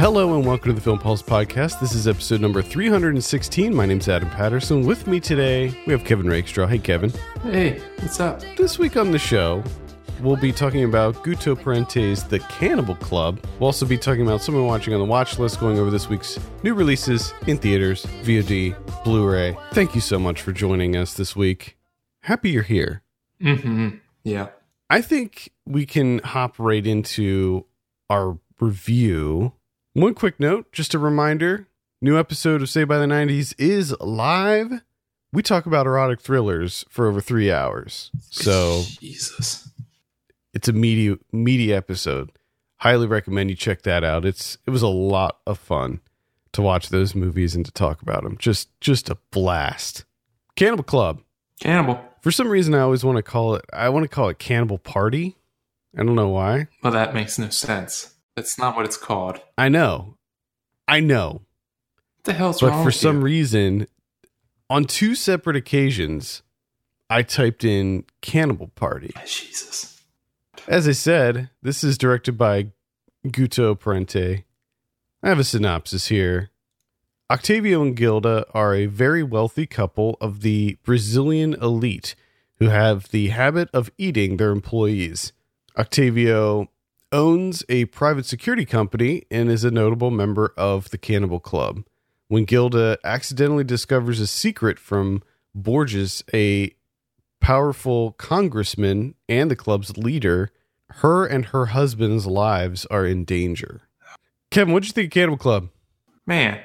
Hello and welcome to the Film Pulse podcast. This is episode number 316. My name's Adam Patterson. With me today, we have Kevin Rakestraw. Hey, Kevin. Hey, what's up? This week on the show, we'll be talking about Guto Parente's The Cannibal Club. We'll also be talking about someone watching on the watch list, going over this week's new releases in theaters, VOD, Blu ray. Thank you so much for joining us this week. Happy you're here. Mm-hmm. Yeah. I think we can hop right into our review. One quick note, just a reminder new episode of Say by the 90s is live. We talk about erotic thrillers for over three hours. So Jesus. it's a meaty, meaty episode. Highly recommend you check that out. It's it was a lot of fun to watch those movies and to talk about them. Just just a blast. Cannibal Club. Cannibal. For some reason, I always want to call it. I want to call it Cannibal Party. I don't know why. Well, that makes no sense. That's not what it's called. I know, I know, the hell's but wrong But for some you? reason, on two separate occasions, I typed in Cannibal Party. Jesus. As I said, this is directed by Guto Parente. I have a synopsis here. Octavio and Gilda are a very wealthy couple of the Brazilian elite who have the habit of eating their employees. Octavio owns a private security company and is a notable member of the Cannibal Club. When Gilda accidentally discovers a secret from Borges, a powerful congressman and the club's leader, her and her husband's lives are in danger. Kevin, what'd you think of Cannibal Club? Man,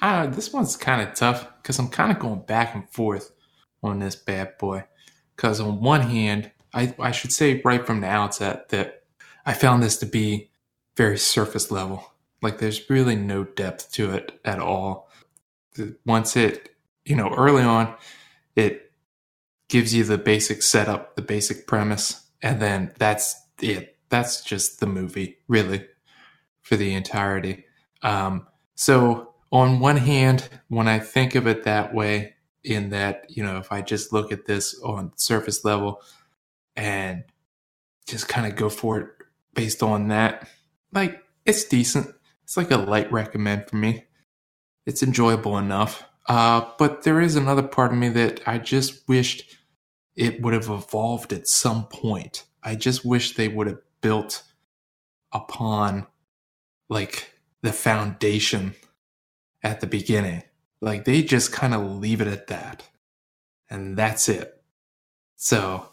I, this one's kind of tough because I'm kind of going back and forth on this bad boy. Because on one hand, I, I should say right from the outset that I found this to be very surface level. Like there's really no depth to it at all. Once it, you know, early on, it gives you the basic setup, the basic premise, and then that's it. That's just the movie, really, for the entirety. Um, so on one hand, when I think of it that way, in that, you know, if I just look at this on surface level and just kind of go for it based on that, like it's decent. It's like a light recommend for me. It's enjoyable enough. Uh, but there is another part of me that I just wished it would have evolved at some point. I just wish they would have built upon like the foundation at the beginning. Like they just kind of leave it at that. And that's it. So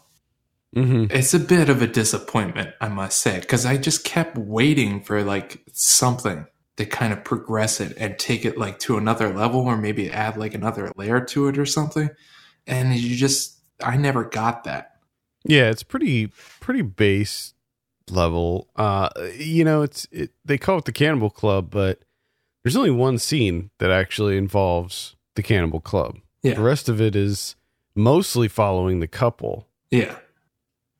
Mm-hmm. it's a bit of a disappointment, I must say, because I just kept waiting for like something to kind of progress it and take it like to another level or maybe add like another layer to it or something. And you just, I never got that. Yeah, it's pretty pretty base level. Uh, you know, it's it, they call it the Cannibal Club, but there's only one scene that actually involves the Cannibal Club. Yeah. The rest of it is mostly following the couple. Yeah.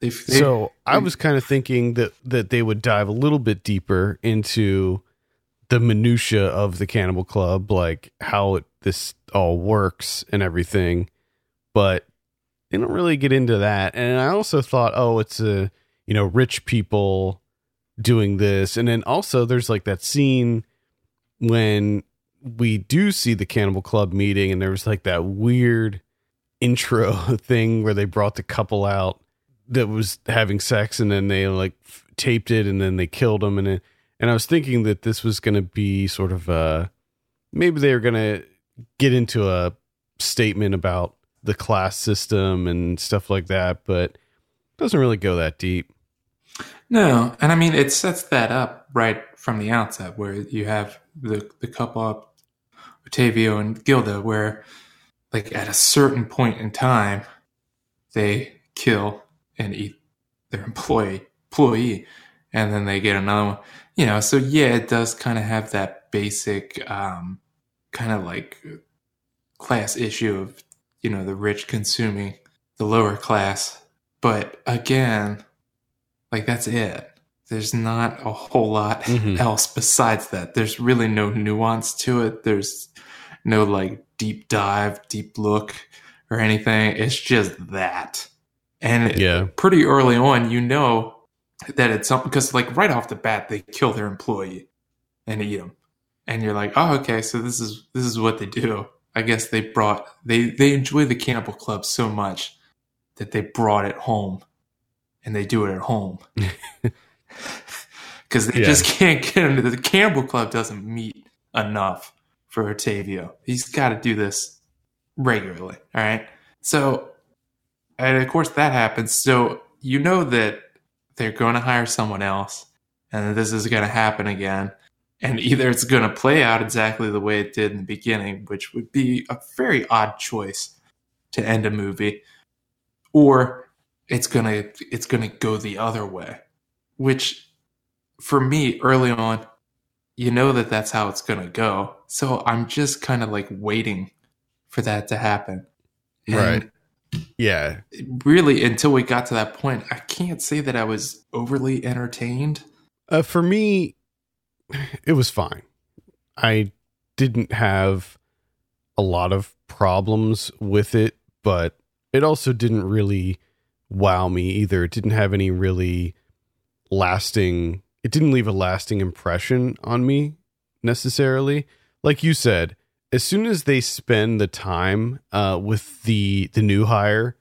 They, they- so I was kind of thinking that that they would dive a little bit deeper into the minutia of the Cannibal Club, like how it, this all works and everything, but they don't really get into that. And I also thought, oh, it's a you know rich people doing this, and then also there's like that scene when we do see the Cannibal Club meeting, and there was like that weird intro thing where they brought the couple out that was having sex and then they like f- taped it and then they killed him and it, and I was thinking that this was going to be sort of uh maybe they were going to get into a statement about the class system and stuff like that but doesn't really go that deep. No, and I mean it sets that up right from the outset, where you have the the couple up, Octavio and Gilda, where like at a certain point in time, they kill and eat their employee employee, and then they get another one. You know, so yeah, it does kind of have that basic um, kind of like class issue of you know the rich consuming the lower class, but again like that's it. There's not a whole lot Mhm. else besides that. There's really no nuance to it. There's no like deep dive, deep look or anything. It's just that. And Yeah. pretty early on, you know that it's something because like right off the bat, they kill their employee. and eat them. And you're like, oh, okay, so this is this is what they do. I guess they brought they they enjoy the Cannibal Club so much that they brought it home, and they do it at home because they Yeah. just can't get into the Cannibal Club doesn't meet enough for Otavio. He's got to do this regularly. All right. So, and of course that happens. So you know that they're going to hire someone else, and this is going to happen again. And either it's going to play out exactly the way it did in the beginning, which would be a very odd choice to end a movie, or it's gonna it's gonna go the other way, which for me early on, you know that that's how it's gonna go. So I'm just kind of like waiting for that to happen. And Right. Yeah. Really, until we got to that point, I can't say that I was overly entertained. Uh, for me, it was fine. I didn't have a lot of problems with it, but it also didn't really wow me either. It didn't have any really lasting, it didn't leave a lasting impression on me necessarily. Like you said, as soon as they spend the time uh, with the the new hire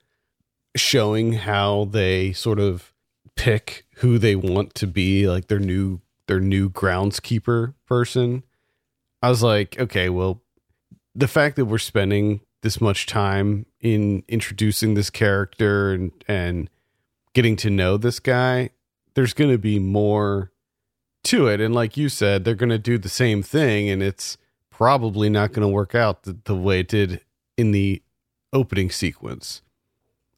showing how they sort of pick who they want to be like their new their new groundskeeper person i was like okay well the fact that we're spending this much time in introducing this character and and getting to know this guy there's going to be more to it. And like you said they're going to do the same thing and it's probably not going to work out the, the way it did in the opening sequence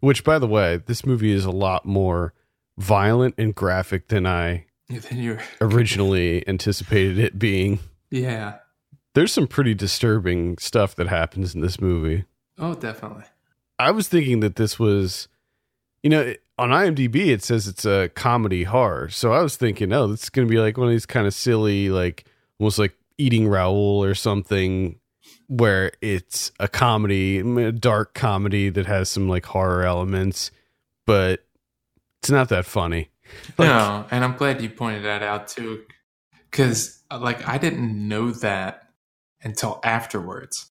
which by the way this movie is a lot more violent and graphic than i Then you're, originally anticipated it being. yeah. There's some pretty disturbing stuff that happens in this movie. Oh, definitely. I was thinking that this was, you know, on IMDb it says it's a comedy horror. So I was thinking, oh, this is going to be like one of these kind of silly, like almost like Eating Raoul or something, where it's a comedy, a dark comedy that has some like horror elements, but it's not that funny. Like- no, and I'm glad you pointed that out too, because uh, like I didn't know that until afterwards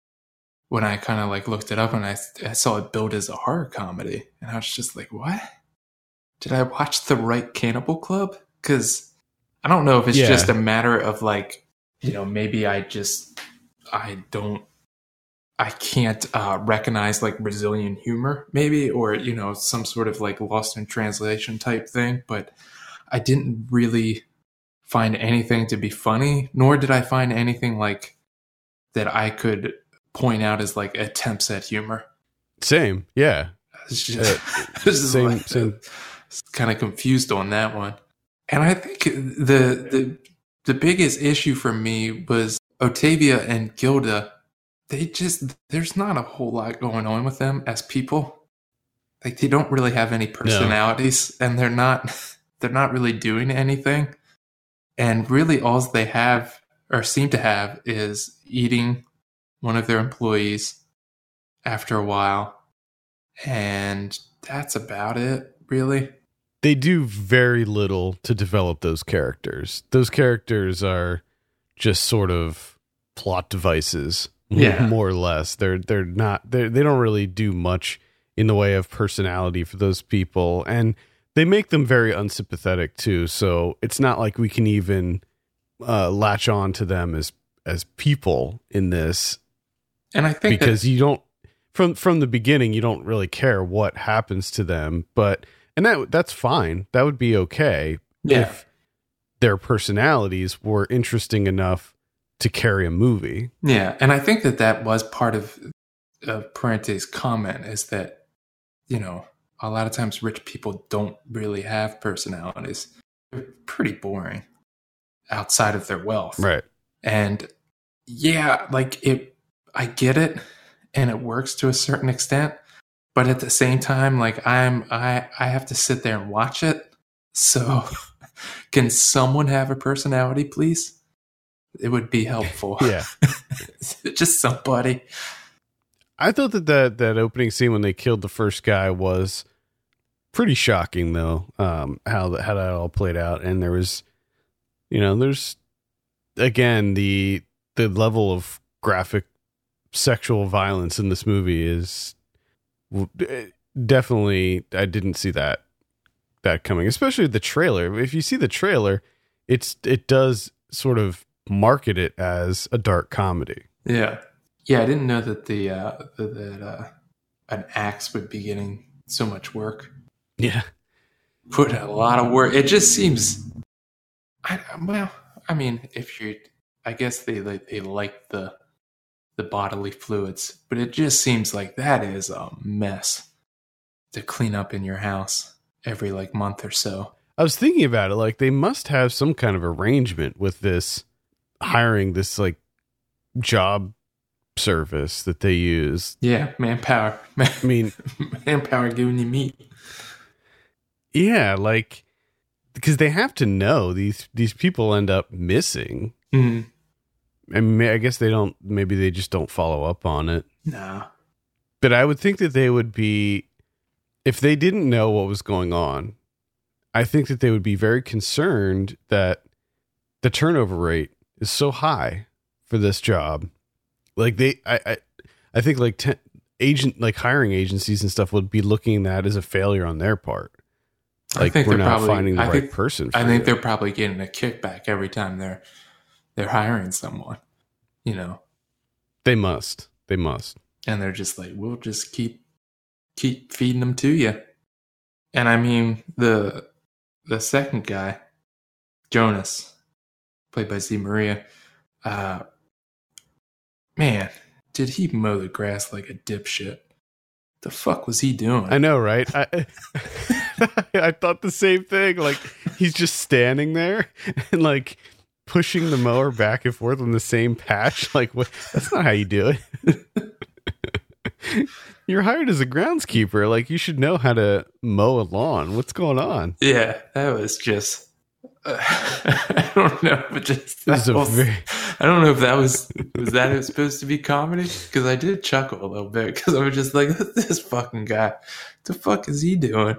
when I kind of like looked it up and I, I saw it billed as a horror comedy, and I was just like, what? Did I watch the right Cannibal Club? Because I don't know if it's Yeah. just a matter of like, you know, maybe I just I don't I can't uh, recognize like Brazilian humor, maybe, or you know, some sort of like lost in translation type thing. But I didn't really find anything to be funny, nor did I find anything like that I could point out as like attempts at humor. Same. Yeah. It's just, Uh, same- like, same. kind of confused on that one. And I think the the the biggest issue for me was Otavia and Gilda. They just there's not a whole lot going on with them as people. Like they don't really have any personalities, and they're not they're not really doing anything. And really, all they have or seem to have is eating one of their employees after a while, and that's about it. Really, they do very little to develop those characters. Those characters are just sort of plot devices, Yeah. more or less. They're they're not they they don't really do much in the way of personality for those people, and they make them very unsympathetic too. So it's not like we can even uh, latch on to them as as people in this and I think because that, you don't from from the beginning you don't really care what happens to them but and that that's fine that would be okay yeah, if their personalities were interesting enough to carry a movie yeah, and I think that that was part of of Parente's comment is that you know a lot of times rich people don't really have personalities. They're pretty boring outside of their wealth, right And yeah, like it, I get it, and it works to a certain extent. But at the same time, like I'm, I, I have to sit there and watch it. So, can someone have a personality, please? It would be helpful. yeah just somebody. i thought that, that that opening scene when they killed the first guy was pretty shocking though um how that how that all played out and there was you know there's again the the level of graphic sexual violence in this movie is definitely I didn't see that that coming, especially the trailer. If you see the trailer, it's it does sort of market it as a dark comedy. Yeah. Yeah, I didn't know that the uh that, that uh an axe would be getting so much work. Yeah. Put a lot of work. It just seems I well, I mean, if you I guess they like they like the the bodily fluids, but it just seems like that is a mess to clean up in your house every like month or so. I was thinking about it like they must have some kind of arrangement with this hiring this like job service that they use. Yeah, manpower. I mean, manpower giving you meat. yeah, like because they have to know these these people end up missing. Mm, I mean, I guess they don't. Maybe they just don't follow up on it. nah. But I would think that they would be, if they didn't know what was going on, I think that they would be very concerned that the turnover rate is so high for this job. Like they, I, I, I think like ten, agent, like hiring agencies and stuff would be looking at that as a failure on their part. I Like think we're they're not probably- finding the I right think- person. I think it. they're probably getting a kickback every time they're they're hiring someone, you know, they must. They must. and they're just like, we'll just keep keep feeding them to you. And I mean the the second guy, Jonas, played by Zé Maria, uh, man, did he mow the grass like a dipshit? The fuck was he doing? I know, right? I I thought the same thing. Like he's just standing there and like pushing the mower back and forth on the same patch. Like what? That's not how you do it. You're hired as a groundskeeper. Like you should know how to mow a lawn. What's going on? Yeah, that was just. I don't know, but just that was- very I don't know if that was was that supposed to be comedy because I did chuckle a little bit because I was just like, this fucking guy, the fuck is he doing?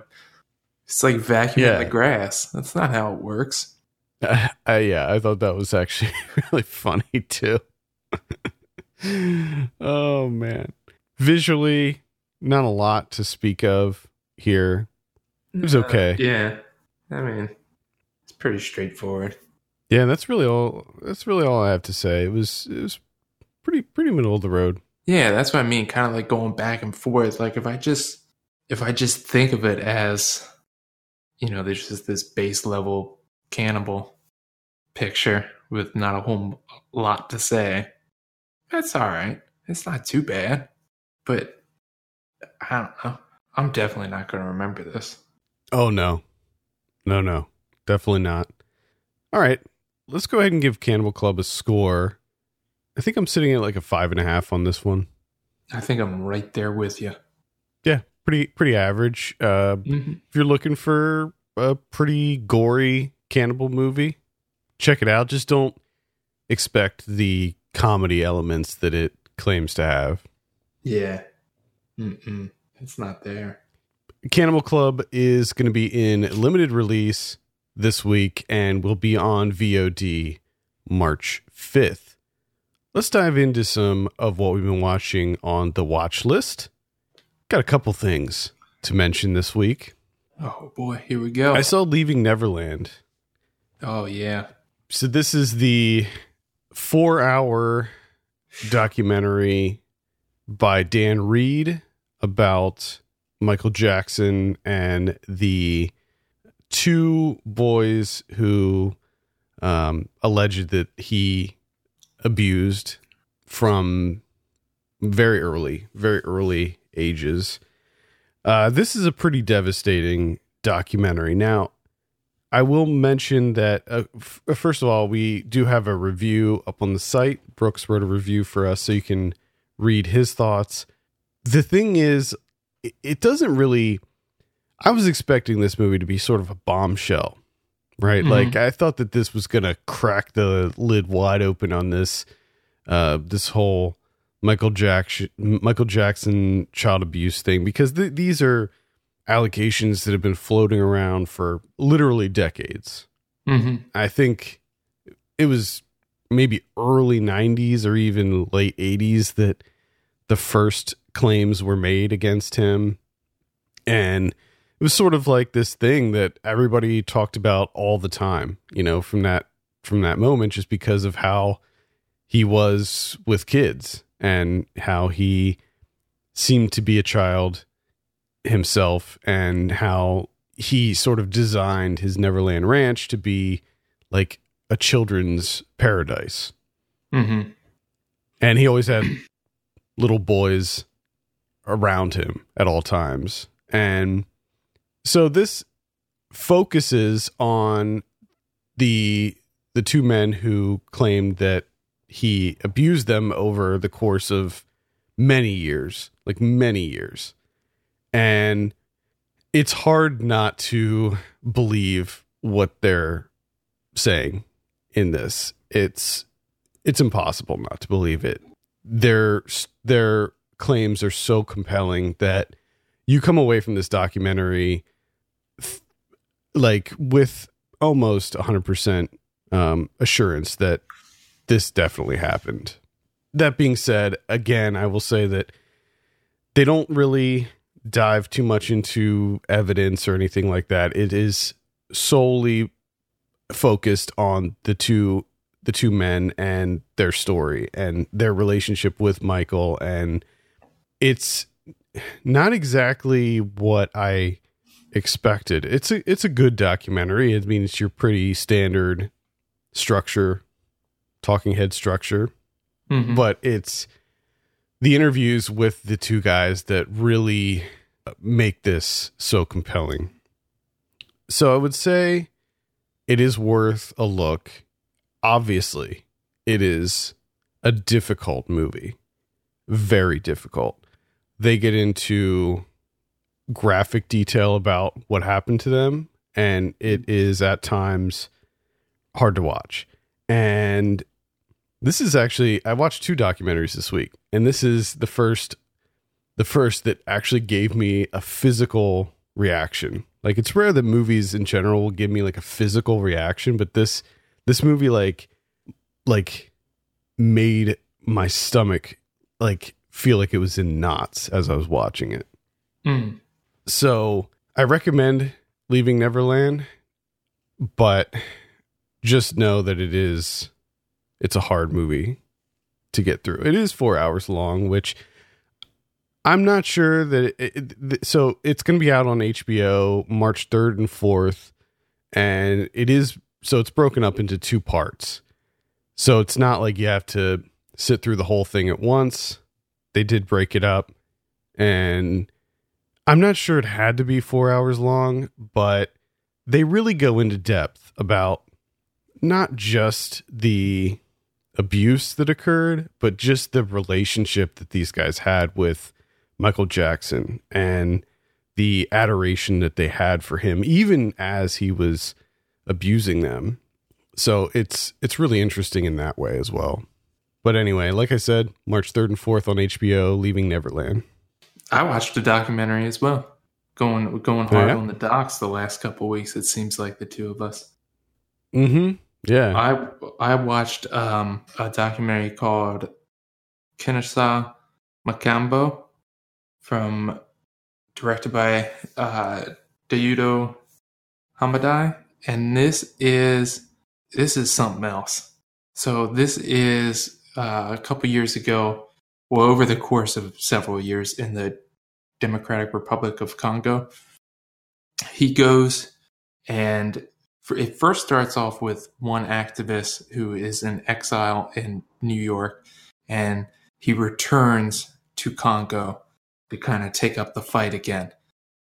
It's like vacuuming Yeah. the grass. That's not how it works. I, I, yeah, I thought that was actually really funny too. oh man, visually, not a lot to speak of here. It was okay. yeah, I mean, it's pretty straightforward. Yeah, that's really all. That's really all I have to say. It was it was pretty pretty middle of the road. Yeah, that's what I mean. Kind of like going back and forth. Like if I just if I just think of it as, you know, there's just this base level cannibal picture with not a whole lot to say. That's all right. It's not too bad, but I don't know. I'm definitely not going to remember this. Oh no, no no, definitely not. All right, let's go ahead and give Cannibal Club a score. I think I'm sitting at like a five and a half on this one. I think I'm right there with you. Yeah, pretty pretty average. Uh, hmm if you're looking for a pretty gory cannibal movie, check it out. Just don't expect the comedy elements that it claims to have. Yeah. Mm-mm. It's not there. Cannibal Club is going to be in limited release this week and will be on VOD March 5th. Let's dive into some of what we've been watching on the watch list. Got a couple things to mention this week. Oh boy, here we go. I saw Leaving Neverland. Oh yeah. So this is the four hour documentary by Dan Reed about Michael Jackson and the two boys who um, alleged that he abused from very early, very early ages. Uh, this is a pretty devastating documentary. Now, I will mention that uh, f- first of all, we do have a review up on the site. Brooks wrote a review for us, so you can read his thoughts. The thing is, it, doesn't really. I was expecting this movie to be sort of a bombshell, right? Mhm. Like I thought that this was gonna crack the lid wide open on this, uh, this whole Michael Jackson, Michael Jackson child abuse thing, because th- these are allegations that have been floating around for literally decades. hmm I think it was maybe early 90s or even late 80s that the first claims were made against him. And it was sort of like this thing that everybody talked about all the time, you know, from that from that moment just because of how he was with kids and how he seemed to be a child himself and how he sort of designed his Neverland Ranch to be like a children's paradise. Mm-hmm. And he always had little boys around him at all times. And so this focuses on the the two men who claimed that he abused them over the course of many years, like many years. And it's hard not to believe what they're saying in this. It's it's impossible not to believe it. Their their claims are so compelling that you come away from this documentary like with almost 100% um, assurance that this definitely happened. That being said, again, I will say that they don't really dive too much into evidence or anything like that. It is solely focused on the two the two men and their story and their relationship with Michael and it's not exactly what I expected. It's a it's a good documentary. I mean, it's your pretty standard structure, talking head structure, Mhm. but it's the interviews with the two guys that really make this so compelling. So I would say it is worth a look. Obviously, it is a difficult movie. Very difficult. They get into graphic detail about what happened to them and it is at times hard to watch. And this is actually I watched two documentaries this week and this is the first the first that actually gave me a physical reaction. Like it's rare that movies in general will give me like a physical reaction, but this this movie like like made my stomach like feel like it was in knots as I was watching it. Mm. So I recommend Leaving Neverland, but just know that it is it's a hard movie to get through. It is four hours long, which I'm not sure that it, it, th- so it's going to be out on HBO March 3rd and 4th and it is so it's broken up into two parts. So it's not like you have to sit through the whole thing at once. They did break it up and I'm not sure it had to be 4 hours long, but they really go into depth about not just the abuse that occurred, but just the relationship that these guys had with Michael Jackson and the adoration that they had for him, even as he was abusing them. So it's it's really interesting in that way as well. But anyway, like I said, March 3rd and 4th on HBO, Leaving Neverland. I watched a documentary as well. Going going Oh, hard yeah? on the docs the last couple weeks. It seems like the two of us. Mm-hmm. Yeah. I I watched um, a documentary called Kinshasa Makambo from directed by uh, Dieudo Hamadi, and this is this is something else. So this is uh, a couple years ago, well, over the course of several years in the Democratic Republic of Congo, he goes and it first starts off with one activist who is in exile in New York, and he returns to Congo to kind of take up the fight again.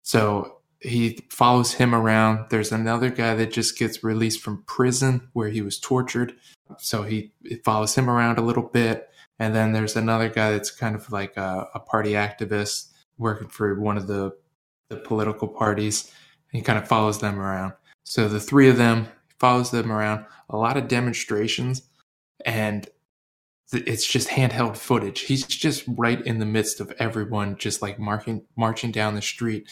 So he follows him around. There's another guy that just gets released from prison where he was tortured. So he follows him around a little bit. And then there's another guy that's kind of like a, a party activist working for one of the, the political parties. And he kind of follows them around. So the three of them follows them around, a lot of demonstrations, and it's just handheld footage. He's just right in the midst of everyone, just like marching marching down the street,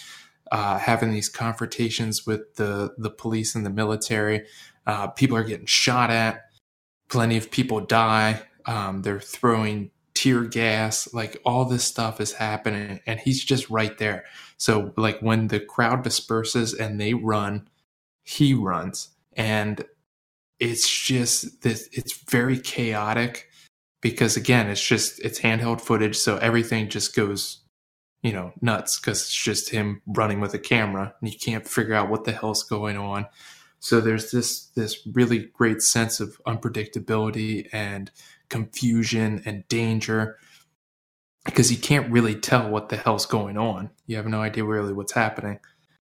uh, having these confrontations with the the police and the military. Uh, people are getting shot at. plenty of people die. Um, they're throwing tear gas, like all this stuff is happening, and he's just right there. So, like when the crowd disperses and they run, he runs, and it's just this. It's very chaotic because again, it's just it's handheld footage, so everything just goes you know, nuts because it's just him running with a camera and you can't figure out what the hell's going on. So there's this this really great sense of unpredictability and confusion and danger because you can't really tell what the hell's going on. You have no idea really what's happening.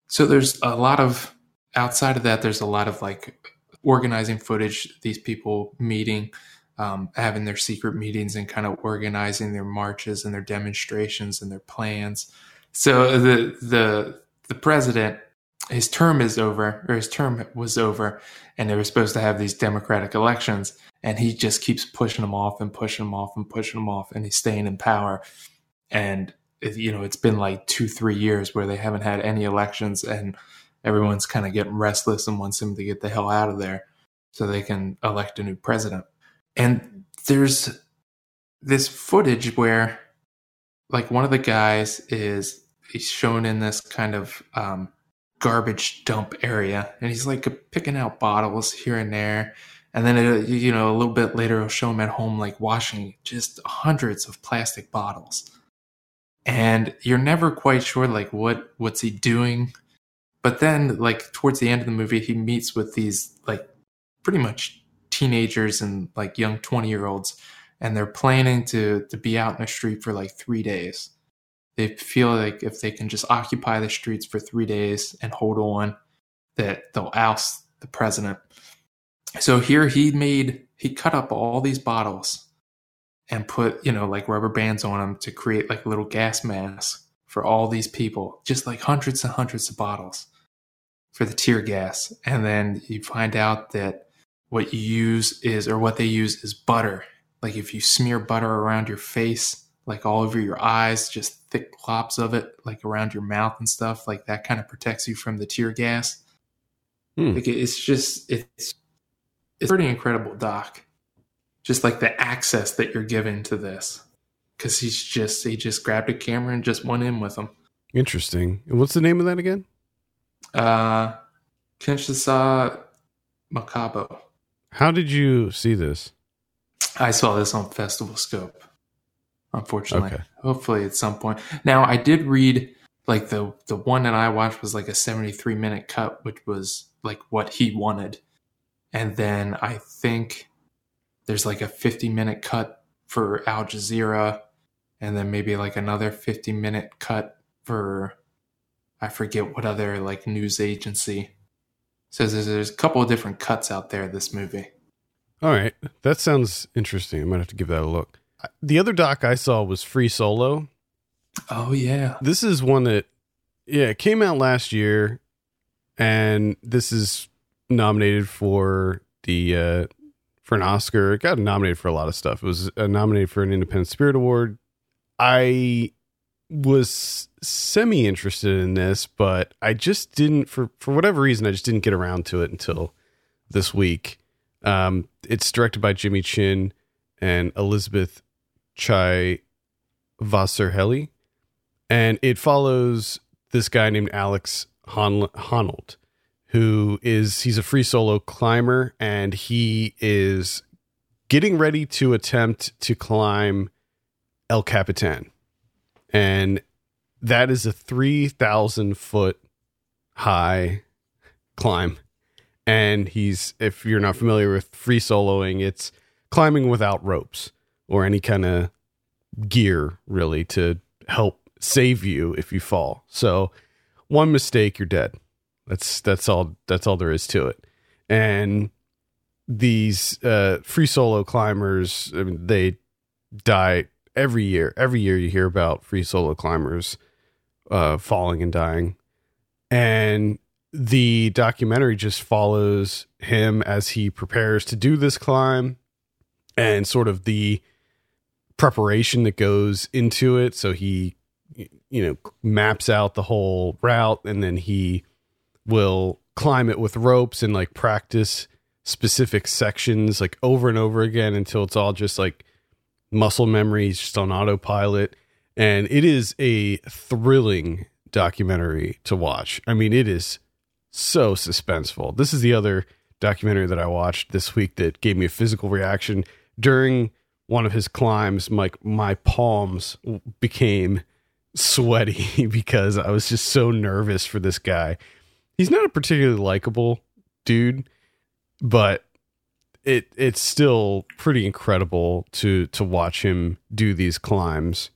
So there's a lot of outside of that there's a lot of like organizing footage, these people meeting um, having their secret meetings and kind of organizing their marches and their demonstrations and their plans. So the the the president, his term is over, or his term was over, and they were supposed to have these democratic elections, and he just keeps pushing them off and pushing them off and pushing them off, and he's staying in power. And you know, it's been like two, three years where they haven't had any elections, and everyone's kind of getting restless and wants him to get the hell out of there so they can elect a new president. And there's this footage where, like, one of the guys is he's shown in this kind of um, garbage dump area, and he's like picking out bottles here and there. And then, it, you know, a little bit later, it'll show him at home, like washing just hundreds of plastic bottles. And you're never quite sure, like, what what's he doing? But then, like, towards the end of the movie, he meets with these, like, pretty much teenagers and like young 20 year olds and they're planning to to be out in the street for like three days. They feel like if they can just occupy the streets for three days and hold on that they'll oust the president. So here he made he cut up all these bottles and put you know like rubber bands on them to create like a little gas masks for all these people just like hundreds and hundreds of bottles for the tear gas and then you find out that what you use is, or what they use is butter. Like if you smear butter around your face, like all over your eyes, just thick globs of it, like around your mouth and stuff, like that kind of protects you from the tear gas. Hmm. Like it's just, it's, it's pretty incredible, Doc. Just like the access that you're given to this. Cause he's just, he just grabbed a camera and just went in with them. Interesting. And what's the name of that again? Uh, Kinshasa Makambo. How did you see this? I saw this on Festival Scope. Unfortunately, okay. hopefully at some point. Now I did read like the the one that I watched was like a 73 minute cut, which was like what he wanted, and then I think there's like a 50 minute cut for Al Jazeera, and then maybe like another 50 minute cut for I forget what other like news agency says there's, there's a couple of different cuts out there this movie. All right, that sounds interesting. I might have to give that a look. The other doc I saw was Free Solo. Oh yeah, this is one that yeah it came out last year, and this is nominated for the uh, for an Oscar. It got nominated for a lot of stuff. It was uh, nominated for an Independent Spirit Award. I was semi interested in this, but I just didn't for for whatever reason I just didn't get around to it until this week. Um, it's directed by Jimmy Chin and Elizabeth Chai Vasarhelyi, and it follows this guy named Alex Hon- Honnold, who is he's a free solo climber and he is getting ready to attempt to climb El Capitan and that is a 3,000 foot high climb. And he's, if you're not familiar with free soloing, it's climbing without ropes or any kind of gear really to help save you if you fall. So one mistake, you're dead. That's that's all that's all there is to it. And these uh, free solo climbers, I mean, they die every year. Every year you hear about free solo climbers uh, falling and dying. And the documentary just follows him as he prepares to do this climb and sort of the preparation that goes into it. So he, you know, maps out the whole route and then he will climb it with ropes and like practice specific sections like over and over again until it's all just like muscle memory, just on autopilot. And it is a thrilling documentary to watch. I mean, it is so suspenseful. This is the other documentary that I watched this week that gave me a physical reaction during one of his climbs. My my palms became sweaty because I was just so nervous for this guy. He's not a particularly likable dude, but it it's still pretty incredible to to watch him do these climbs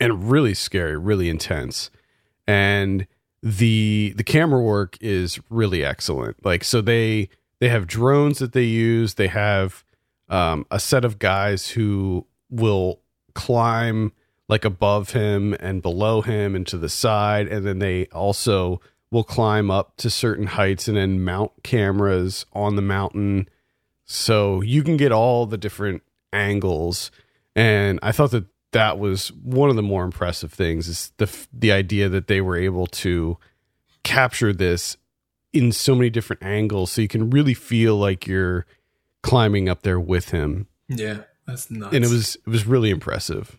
and really scary, really intense. And the the camera work is really excellent. Like so they they have drones that they use. They have um, a set of guys who will climb like above him and below him and to the side, and then they also will climb up to certain heights and then mount cameras on the mountain, so you can get all the different angles. And I thought that that was one of the more impressive things is the the idea that they were able to capture this in so many different angles so you can really feel like you're climbing up there with him. Yeah, that's nuts. And it was it was really impressive.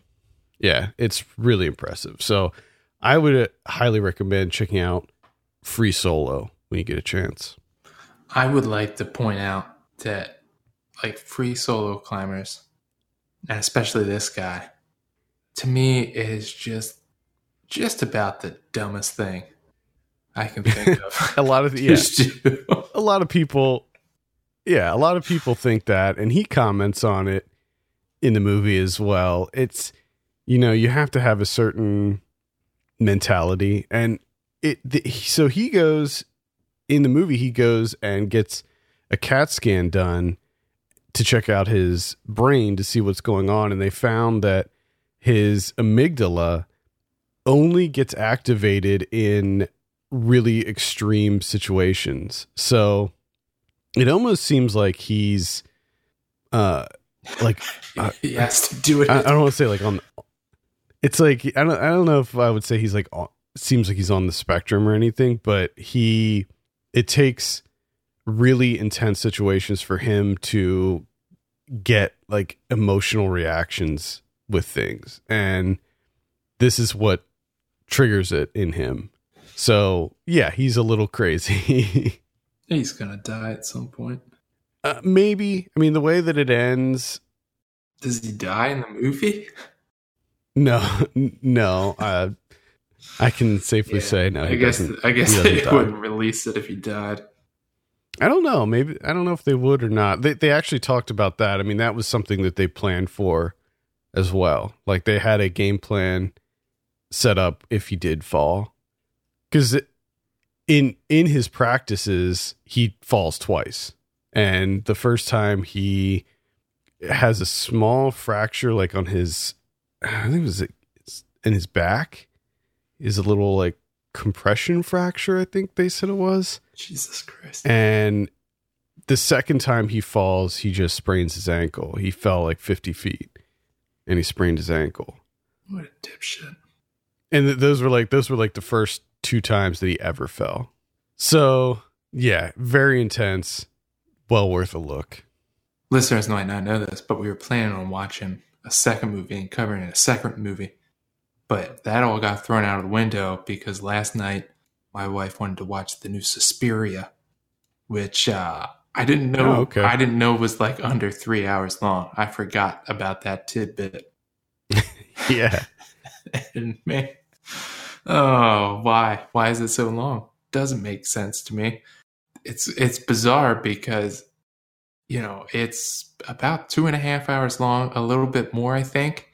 Yeah, it's really impressive. So I would uh, highly recommend checking out Free Solo when you get a chance. I would like to point out that like free solo climbers, and especially this guy, to me is just just about the dumbest thing I can think of. a lot of yeah, a lot of people yeah, a lot of people think that and he comments on it in the movie as well. It's you know, you have to have a certain mentality and it the, so he goes in the movie he goes and gets a cat scan done to check out his brain to see what's going on and they found that his amygdala only gets activated in really extreme situations. So it almost seems like he's uh like uh, he has to do it. I, I don't want to say like on it's like I don't I don't know if I would say he's like seems like he's on the spectrum or anything, but he it takes really intense situations for him to get like emotional reactions with things. And this is what triggers it in him. So, yeah, he's a little crazy. he's to die at some point. Uh, maybe. I mean, the way that it ends. Does he die in the movie? No, no. Uh, I can safely yeah, say no. I guess. I guess they wouldn't release it if he died. I don't know. Maybe I don't know if they would or not. They they actually talked about that. I mean, that was something that they planned for as well. Like they had a game plan set up if he did fall. Cuz in in his practices, he falls twice. And the first time he has a small fracture like on his I think it was in his back is a little like compression fracture, I think they said it was. Jesus Christ. And the second time he falls, he just sprains his ankle. He fell like 50 feet and he sprained his ankle. What a dipshit. And th- those were like those were like the first two times that he ever fell. So, yeah, very intense. Well worth a look. Listeners might not know this, but we were planning on watching a second movie and covering a second movie. But that all got thrown out of the window because last night my wife wanted to watch the new Suspiria, which uh, I didn't know. Oh, okay. I didn't know was like under three hours long. I forgot about that tidbit. yeah. and man, oh, why? Why is it so long? Doesn't make sense to me. It's it's bizarre because you know it's about two and a half hours long, a little bit more, I think.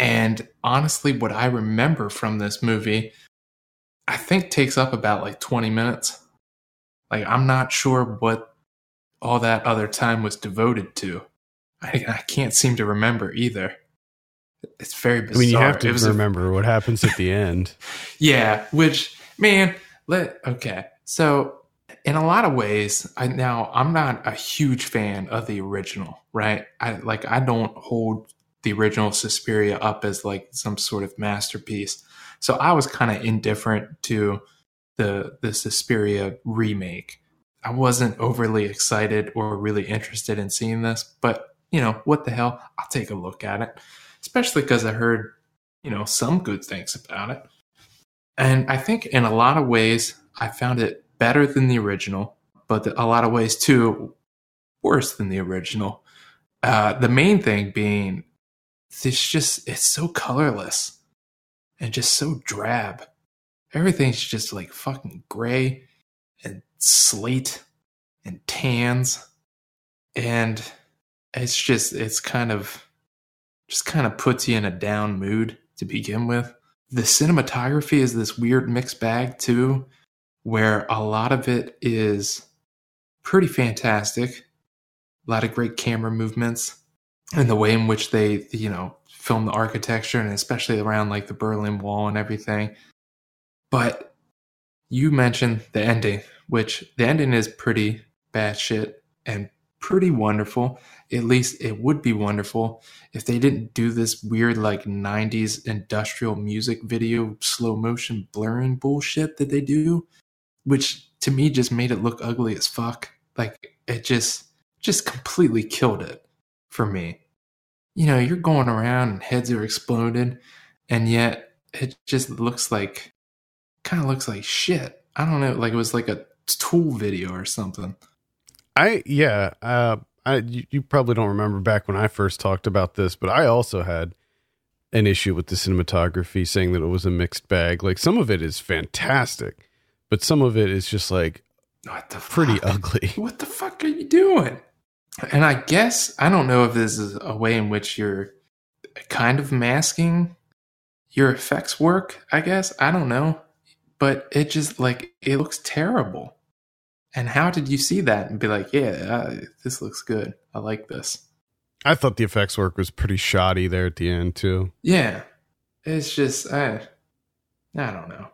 And honestly, what I remember from this movie, I think takes up about like 20 minutes. Like, I'm not sure what all that other time was devoted to. I, I can't seem to remember either. It's very bizarre. I mean, you have to remember a, what happens at the end. yeah, which, man, let, okay. So, in a lot of ways, I now I'm not a huge fan of the original, right? I like I don't hold the original Suspiria up as like some sort of masterpiece. So I was kind of indifferent to the the Suspiria remake. I wasn't overly excited or really interested in seeing this, but you know, what the hell? I'll take a look at it. Especially because I heard, you know, some good things about it. And I think in a lot of ways, I found it better than the original, but a lot of ways too, worse than the original. Uh, the main thing being, it's just, it's so colorless and just so drab. Everything's just like fucking gray and slate and tans. And it's just, it's kind of, just kind of puts you in a down mood to begin with. The cinematography is this weird mixed bag too, where a lot of it is pretty fantastic. A lot of great camera movements and the way in which they, you know, film the architecture and especially around like the Berlin Wall and everything. But you mentioned the ending, which the ending is pretty bad shit and pretty wonderful. At least it would be wonderful if they didn't do this weird like 90s industrial music video slow motion blurring bullshit that they do, which to me just made it look ugly as fuck. Like it just just completely killed it for me. You know, you're going around and heads are exploding and yet it just looks like kind of looks like shit. I don't know, like it was like a tool video or something. I yeah, uh, I you, you, probably don't remember back when I first talked about this, but I also had an issue with the cinematography, saying that it was a mixed bag. Like some of it is fantastic, but some of it is just like what the pretty ugly. What the fuck are you doing? And I guess I don't know if this is a way in which you're kind of masking your effects work. I guess I don't know, but it just like it looks terrible. And how did you see that and be like, yeah, uh, this looks good. I like this. I thought the effects work was pretty shoddy there at the end too. Yeah, it's just I, I don't know.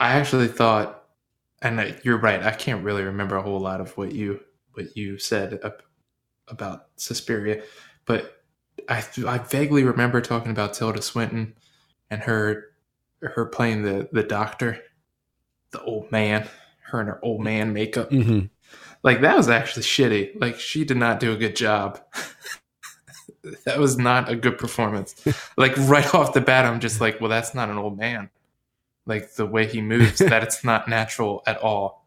I actually thought, and you're right. I can't really remember a whole lot of what you what you said about Suspiria, but I I vaguely remember talking about Tilda Swinton and her her playing the the doctor, the old man her and her old man makeup. Mm-hmm. Like that was actually shitty. Like she did not do a good job. that was not a good performance. like right off the bat, I'm just like, well, that's not an old man. Like the way he moves, that it's not natural at all.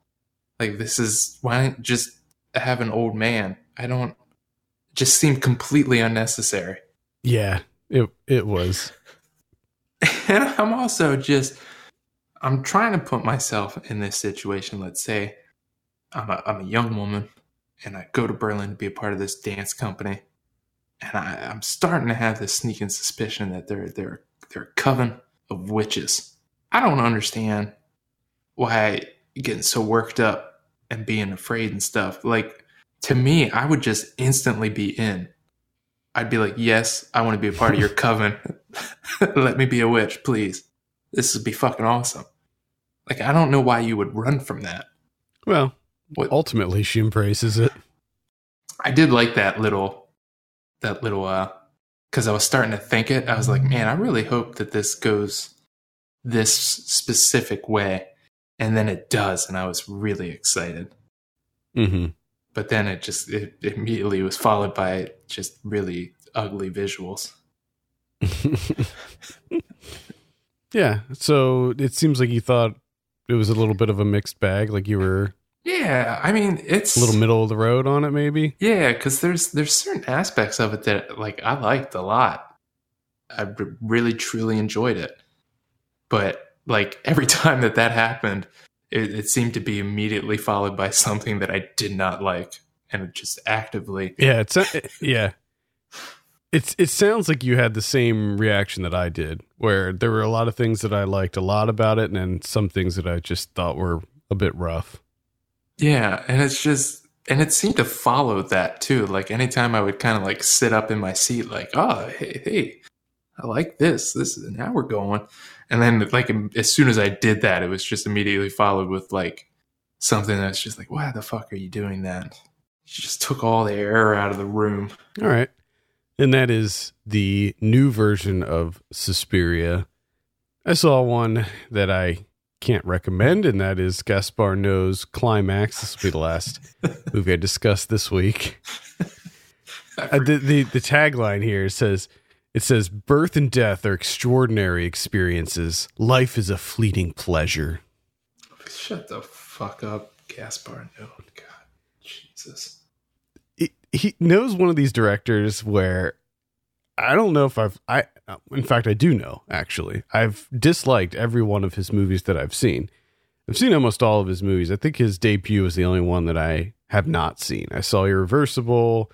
Like this is why don't just have an old man? I don't. Just seemed completely unnecessary. Yeah, it it was. and I'm also just I'm trying to put myself in this situation. Let's say I'm a, I'm a young woman and I go to Berlin to be a part of this dance company, and I, am starting to have this sneaking suspicion that they're they're they're a coven of witches. I don't understand why getting so worked up and being afraid and stuff. Like to me, I would just instantly be in. I'd be like, yes, I want to be a part of your coven. Let me be a witch, please. This would be fucking awesome. Like I don't know why you would run from that. Well, what? ultimately she embraces it. I did like that little that little uh cuz I was starting to think it. I was like, man, I really hope that this goes this specific way. And then it does and I was really excited. Mhm. But then it just it immediately was followed by just really ugly visuals. yeah, so it seems like you thought it was a little bit of a mixed bag. Like you were, yeah. I mean, it's a little middle of the road on it, maybe. Yeah, because there's there's certain aspects of it that like I liked a lot. I really truly enjoyed it, but like every time that that happened, it, it seemed to be immediately followed by something that I did not like, and it just actively. Yeah, it's yeah. It's it sounds like you had the same reaction that I did, where there were a lot of things that I liked a lot about it, and then some things that I just thought were a bit rough. Yeah, and it's just and it seemed to follow that too. Like anytime I would kind of like sit up in my seat, like, oh, hey, hey, I like this. This is now we're going. And then like as soon as I did that, it was just immediately followed with like something that's just like, why the fuck are you doing that? She just took all the air out of the room. All right and that is the new version of Suspiria. I saw one that I can't recommend, and that is Gaspar Noé's Climax. This will be the last movie I discuss this week. Uh, the, the the tagline here says it says birth and death are extraordinary experiences. Life is a fleeting pleasure. Shut the fuck up, Gaspar. No, God, Jesus. He, he knows one of these directors where I don't know if I've I in fact I do know actually. I've disliked every one of his movies that I've seen. I've seen almost all of his movies. I think his debut is the only one that I have not seen. I saw Irreversible,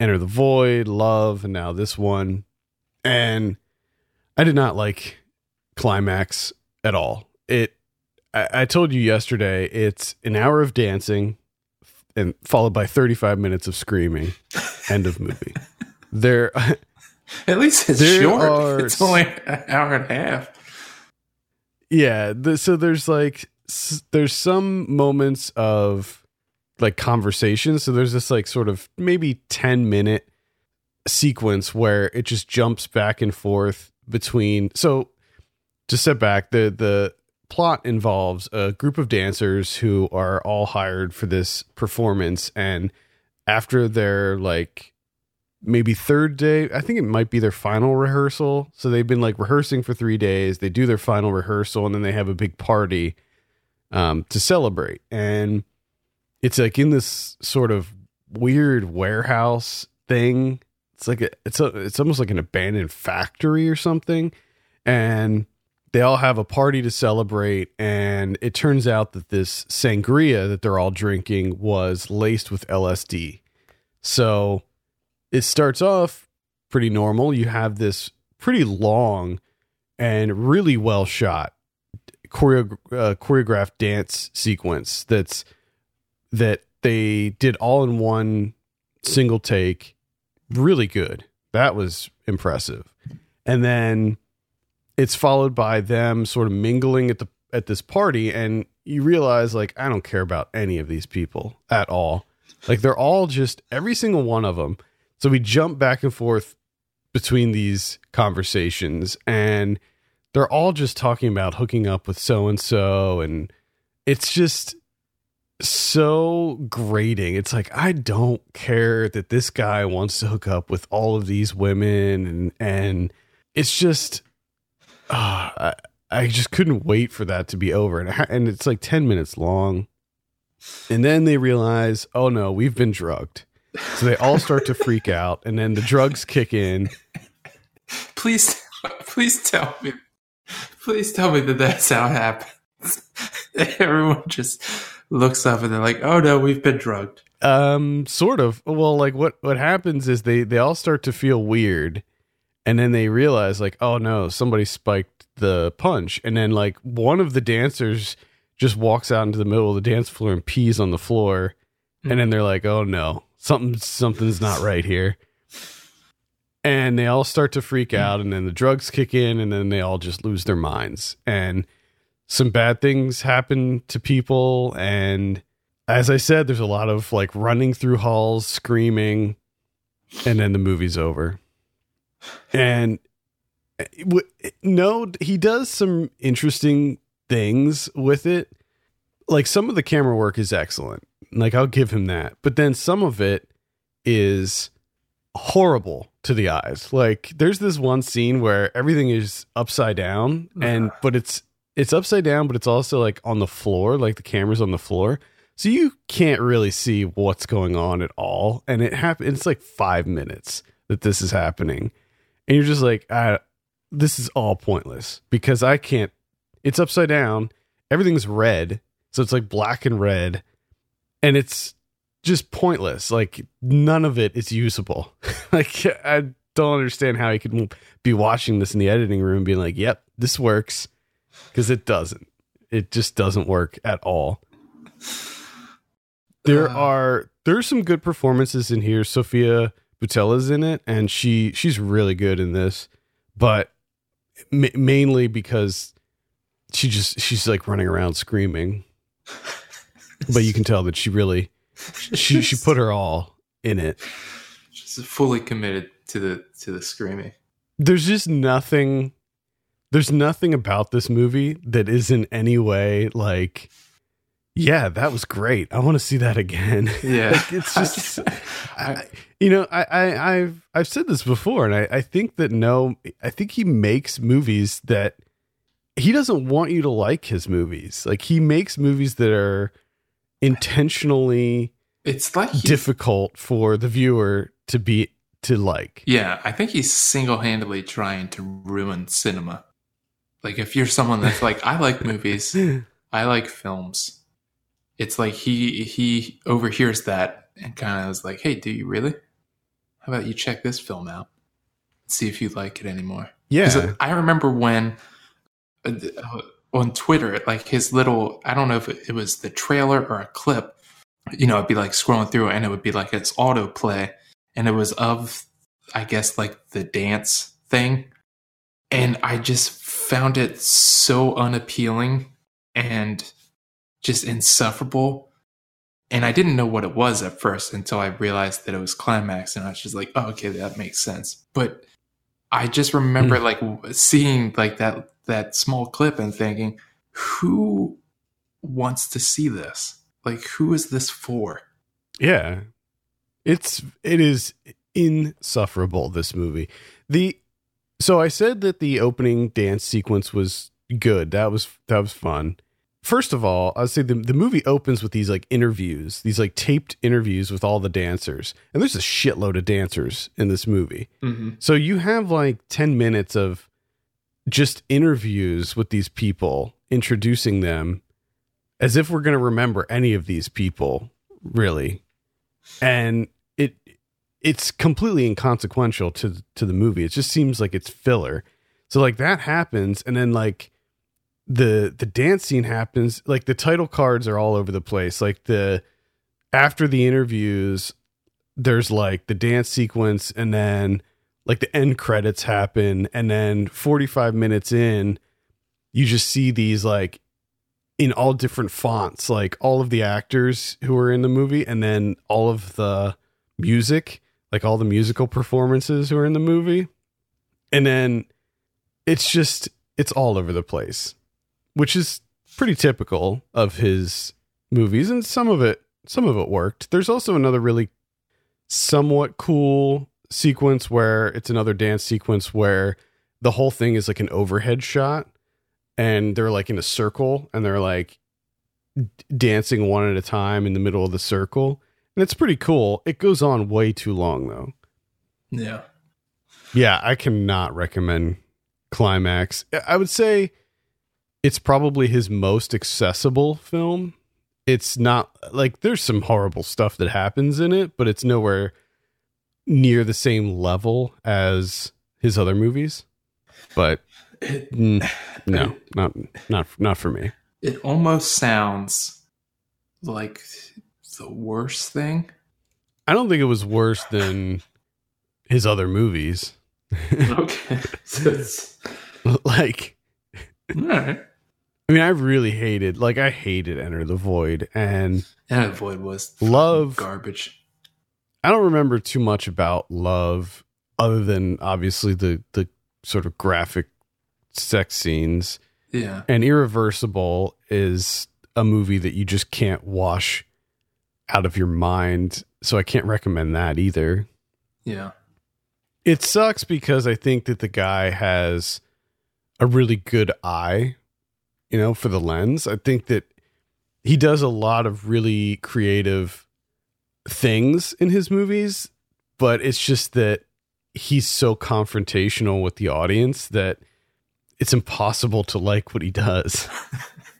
Enter the Void, Love, and now this one. And I did not like Climax at all. It I, I told you yesterday it's an hour of dancing and followed by 35 minutes of screaming. End of movie. There At least it's short. are It's only an hour and a half. yeah the, so there's like s- there's some moments of like conversation so there's this like sort of maybe 10 minute sequence where it just jumps back and forth between so to step back the the plot involves a group of dancers who are all hired for this performance. And after their like maybe third day i think it might be their final rehearsal. So they've been like rehearsing for three days. They do their final rehearsal and then they have a big party um, to celebrate. And it's like in this sort of weird warehouse thing it's like a, it's a, it's almost like an abandoned factory or something and they all have a party to celebrate and it turns out that this sangria that they're all drinking was laced with LSD so it starts off pretty normal. You have this pretty long and really well shot choreo- uh, choreographed dance sequence that's that they did all in one single take. Really good. That was impressive. And then it's followed by them sort of mingling at the at this party and you realize like I don't care about any of these people at all. Like they're all just every single one of them. So we jump back and forth between these conversations and they're all just talking about hooking up with so and so and it's just so grating. It's like I don't care that this guy wants to hook up with all of these women and and it's just uh, I, I just couldn't wait for that to be over and and it's like 10 minutes long. And then they realize, "Oh no, we've been drugged." So they all start to freak out and then the drugs kick in. Please, please tell me. Please tell me that that's how it happens. Everyone just looks up and they're like, "Oh no, we've been drugged." Um, sort of. Well, like what what happens is they they all start to feel weird, and then they realize like, oh no, somebody spiked the punch, and then like one of the dancers just walks out into the middle of the dance floor and pees on the floor, and then they're like, oh no, something something's not right here. And they all start to freak out, and then the drugs kick in, and then they all just lose their minds. And some bad things happen to people, and as I said, there's a lot of like running through halls, screaming, and then the movie's over. And eh, w- no, he does some interesting things with it. Like some of the camera work is excellent. Like I'll give him that. But then some of it is horrible to the eyes. Like there's this one scene where everything is upside down and but it's it's upside down but it's also like on the floor, like the camera's on the floor. So you can't really see what's going on at all. And it happens it's like 5 minutes that this is happening. And you're just like, this is all pointless because I can't it's upside down. Everything's red. So it's like black and red. And it's just pointless. Like none of it is usable. like I don't understand how he could be watching this in the editing room being like, "Yep, this works." Cuz it doesn't. It just doesn't work at all. There Uh. are there's some good performances in here. Sofia Boutella's in it and she she's really good in this. But ma- mainly because she just she's like running around screaming. But you can tell that she really she she put her all in it. She's fully committed to the to the screaming. There's just nothing there's nothing about this movie that is in any way like yeah that was great i want to see that again Yeah. Like, it's just I, you know I, I i've i've said this before and I, I think that no i think he makes movies that he doesn't want you to like his movies like he makes movies that are intentionally It's like difficult for the viewer to be to like yeah, I think he's single handedly trying to ruin cinema. Like if you're someone that's like, I like movies, I like films. It's like he he overhears that and kind of is like, "Hey, do you really? How about you check this film out? See if you like it anymore. yeah I remember when uh, on Twitter, like his little, I don't know if it, it was the trailer or a clip, you know, I'd be like scrolling through and it would be like its autoplay and it was of, I guess, like the dance thing. And I just found it so unappealing and just insufferable. And I didn't know what it was at first until I realized that it was climax, and I was just like, "Oh, okay, that makes sense." But I just remember hmm. like seeing like that that small clip and thinking, "Who wants to see this? Like, who is this for?" Yeah. It's it is insufferable this movie. The so I said that the opening dance sequence was good. That was that was fun. First of all, I'd say the the movie opens with these like interviews, these like taped interviews with all the dancers. And there's a shitload of dancers in this movie. Mm-hmm. So you have like 10 minutes of just interviews with these people, introducing them as if we're going to remember any of these people, really. And it's completely inconsequential to to the movie. It just seems like it's filler. So like that happens and then like the the dance scene happens, like the title cards are all over the place. Like the after the interviews there's like the dance sequence and then like the end credits happen and then 45 minutes in you just see these like in all different fonts like all of the actors who are in the movie and then all of the music like all the musical performances who are in the movie. And then it's just it's all over the place which is pretty typical of his movies. And some of it some of it worked. There's also another really somewhat cool sequence where it's another dance sequence where the whole thing is like an overhead shot. And they're like in a circle and they're like dancing one at a time in the middle of the circle and it's pretty cool. It goes on way too long though. Yeah. yeah i cannot recommend climax. I would say it's probably his most accessible film. It's not like there's some horrible stuff that happens in it but it's nowhere near the same level as his other movies. But It, mm, no not not not for me. It almost sounds like the worst thing. i don't think it was worse than his other movies Okay. It's- like all right. i mean i really hated like i hated enter the void and And Void was Love- garbage. I don't remember too much about love other than obviously the the sort of graphic sex scenes. Yeah. And Irreversible is a movie that you just can't wash out of your mind. So I can't recommend that either. Yeah. It sucks because I think that the guy has a really good eye, you know, for the lens. I think that he does a lot of really creative things in his movies, but it's just that he's so confrontational with the audience that it's impossible to like what he does.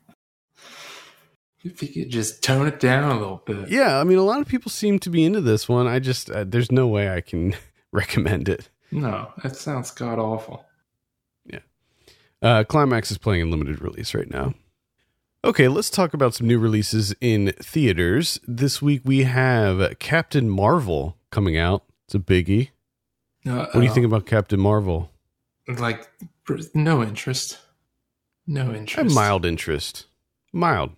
If you could just tone it down a little bit. yeah, I mean, a lot of people seem to be into this one. I just, uh, there's no way I can recommend it. No, that sounds god awful. Yeah, uh, Climax is playing in limited release right now. Okay, let's talk about some new releases in theaters. This week we have Captain Marvel coming out. It's a biggie. No, What do you think about Captain Marvel? Like, no interest. No interest. have mild interest. Mild.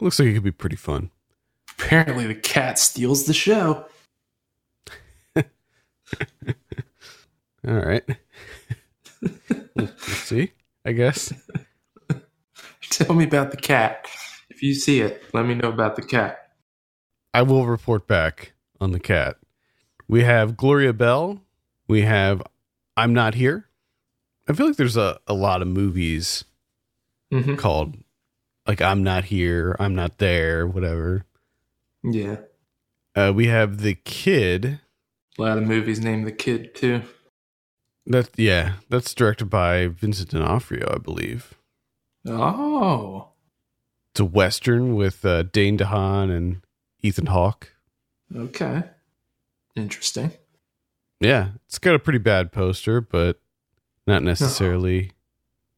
Looks like it could be pretty fun. Apparently, the cat steals the show. All right. Let's see. I guess. Tell me about the cat. If you see it, let me know about the cat. I will report back on the cat. We have Gloria Bell. We have I'm Not Here. I feel like there's a, a lot of movies hmm called like I'm Not Here, I'm Not There, whatever. Yeah. Uh, we have The Kid. A lot of movies named The Kid, too. That yeah, that's directed by Vincent D'Onofrio, I believe. Oh. It's a western with uh, Dane DeHaan and Ethan Hawke. Okay. Interesting. Yeah, it's got a pretty bad poster, but not necessarily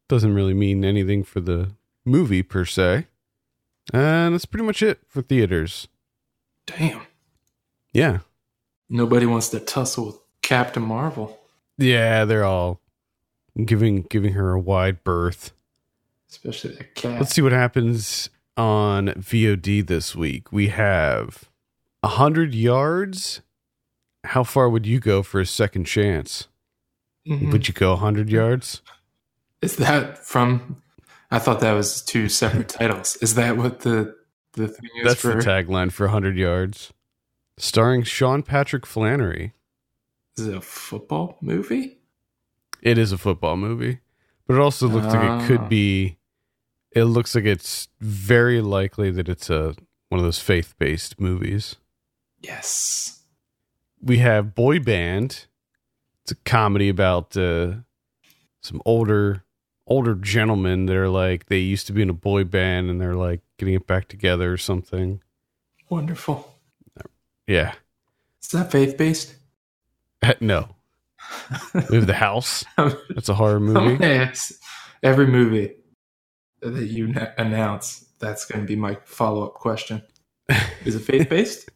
doesn't really mean anything for the movie per se. And that's pretty much it for theaters. Damn. Yeah. Nobody wants to tussle with Captain Marvel, Yeah, they're all giving giving her a wide berth. especially the cat. Let's see what happens on VOD this week. We have a hundred yards. How far would you go for a second chance? Mhm. Would you go a hundred yards? Is that from? I thought that was two separate titles. Is that what the the thing is That's for? the tagline for hundred yards. Starring Sean Patrick Flanery. Is it a football movie? It is a football movie, but it also looks like it Ah. could be. It looks like it's very likely that it's a one of those faith based movies. Yes. we have boy band it's a comedy about uh, some older older gentlemen that are like they used to be in a boy band and they're like getting it back together or something Wonderful. yeah Is that faith based? Eh, no we have the house that's a horror movie Yes. Every movie that you announce, that's going to be my follow up question. Is it faith based?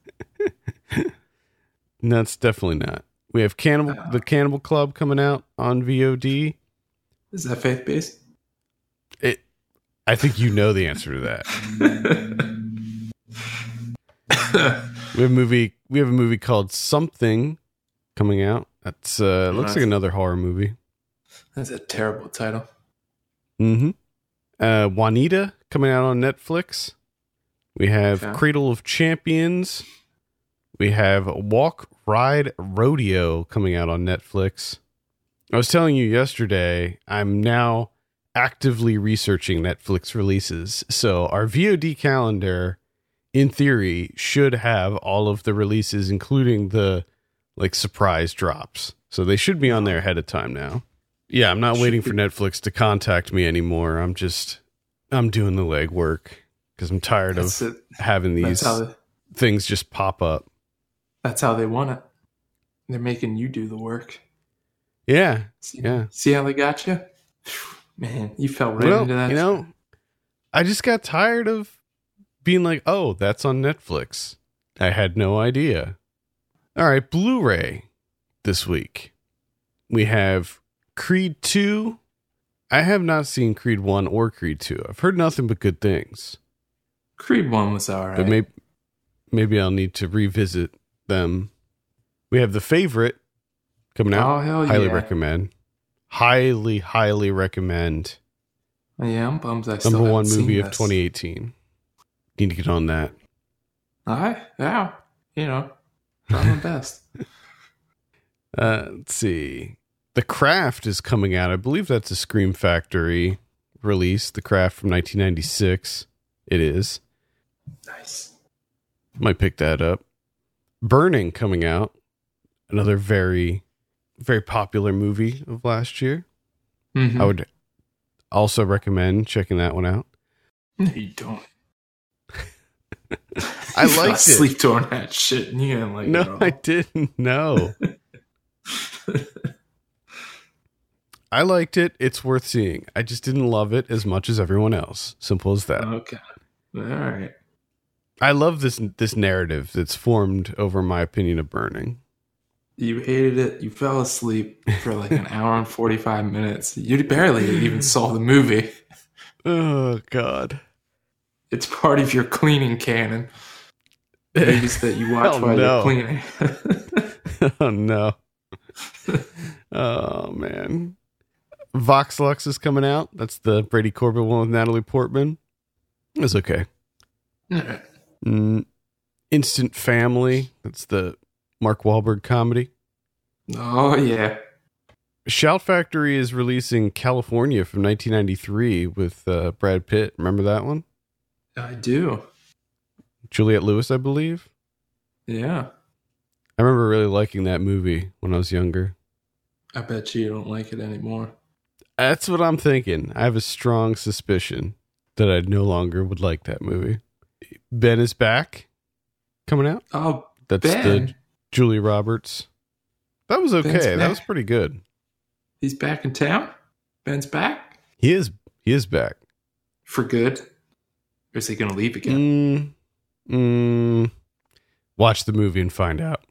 no it's definitely not we have cannibal uh. the cannibal club coming out on vod Is that faith based? it i think you know the answer to that we have a movie we have a movie called something coming out that's uh looks like another horror movie That's a terrible title. Mm-hmm. Uh, Juanita coming out on Netflix. We have Okay. Cradle of Champions. We have Walk Ride Rodeo coming out on Netflix. I was telling you yesterday, I'm now actively researching Netflix releases. So our VOD calendar, in theory, should have all of the releases, including the like surprise drops. So they should be on there ahead of time now. Yeah, I'm not Should waiting be- for Netflix to contact me anymore. I'm just I'm doing the legwork because I'm tired That's of it. having these they, things just pop up. that's how they want it. They're making you do the work. Yeah, See, yeah. see how they got you? Man, you fell right well, into that. you know, I just got tired of being like, "Oh, that's on Netflix." I had no idea. All right, Blu-ray this week. We have Creed 2. I have not seen Creed 1 or Creed 2. I've heard nothing but good things. Creed 1 was all right. but maybe maybe I'll need to revisit them. We have the favorite coming out. oh, hell highly yeah. recommend. Highly, highly recommend. Yeah, I'm bummed I still Number one movie of this. 2018. Need to get on that. I, yeah, you know, try my best. Uh, let's see. The Craft is coming out. I believe that's a Scream Factory release. The Craft from 1996. It is. Nice. Might pick that up. Burning coming out. Another very, very popular movie of last year. Mhm. I would also recommend checking that one out. No, you don't. I liked it. asleep during that shit, and you didn't like. No. I didn't. No. I liked it. It's worth seeing. I just didn't love it as much as everyone else. Simple as that. okay. All right. I love this this narrative that's formed over my opinion of burning. You hated it. You fell asleep for like an hour and 45 minutes. You barely even saw the movie. Oh God. It's part of your cleaning canon. Movies that you watch Oh, while no. you're cleaning. oh no. oh man. Vox Lux is coming out. That's the Brady Corbet one with Natalie Portman. It's okay. Mm, Instant Family. That's the Mark Wahlberg comedy. Oh yeah. Shout Factory is releasing California from 1993 with uh, Brad Pitt. Remember that one? I do. Juliette Lewis, I believe. Yeah. I remember really liking that movie when I was younger. I bet you don't like it anymore. That's what I'm thinking. I have a strong suspicion that I no longer would like that movie. Ben is back, coming out. Oh, That's the Ben. Julia Roberts. That was okay. That was pretty good. He's back in town? Ben's back? He is. He is back. For good? Or is he going to leave again? Mm, mm, watch the movie and find out.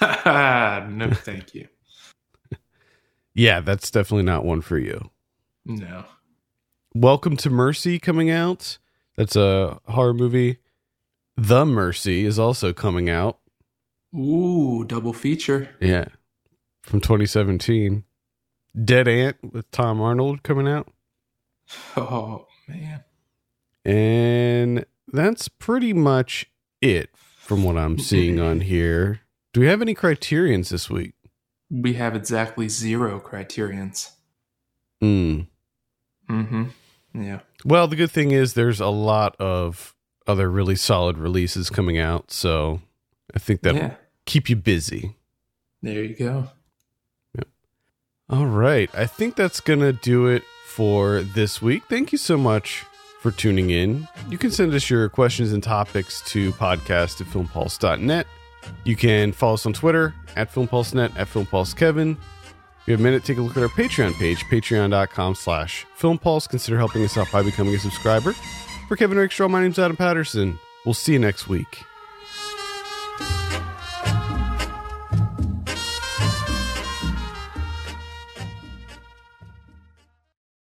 no, thank you. Yeah, that's definitely not one for you. No. Welcome to Mercy coming out. That's a horror movie. The Mercy is also coming out. Ooh, double feature. Yeah. From 2017. Dead Ant with Tom Arnold coming out. Oh, man. And that's pretty much it from what I'm seeing on here. Do we have any criterions this week? We have exactly zero criterions. Hmm. Mm-hmm. Yeah. Well, the good thing is there's a lot of other really solid releases coming out, so I think that'll yeah. Keep you busy. There you go. Yep. All right. I think that's going to do it for this week. Thank you so much for tuning in. You can send us your questions and topics to podcast at filmpulse.net. You can follow us on Twitter at filmpulsenet, at filmpulsekevin. If you have a minute, take a look at our Patreon page, patreon.com slash filmpulse. Consider helping us out by becoming a subscriber. For Kevin Rakestraw, my name's Adam Patterson. We'll see you next week.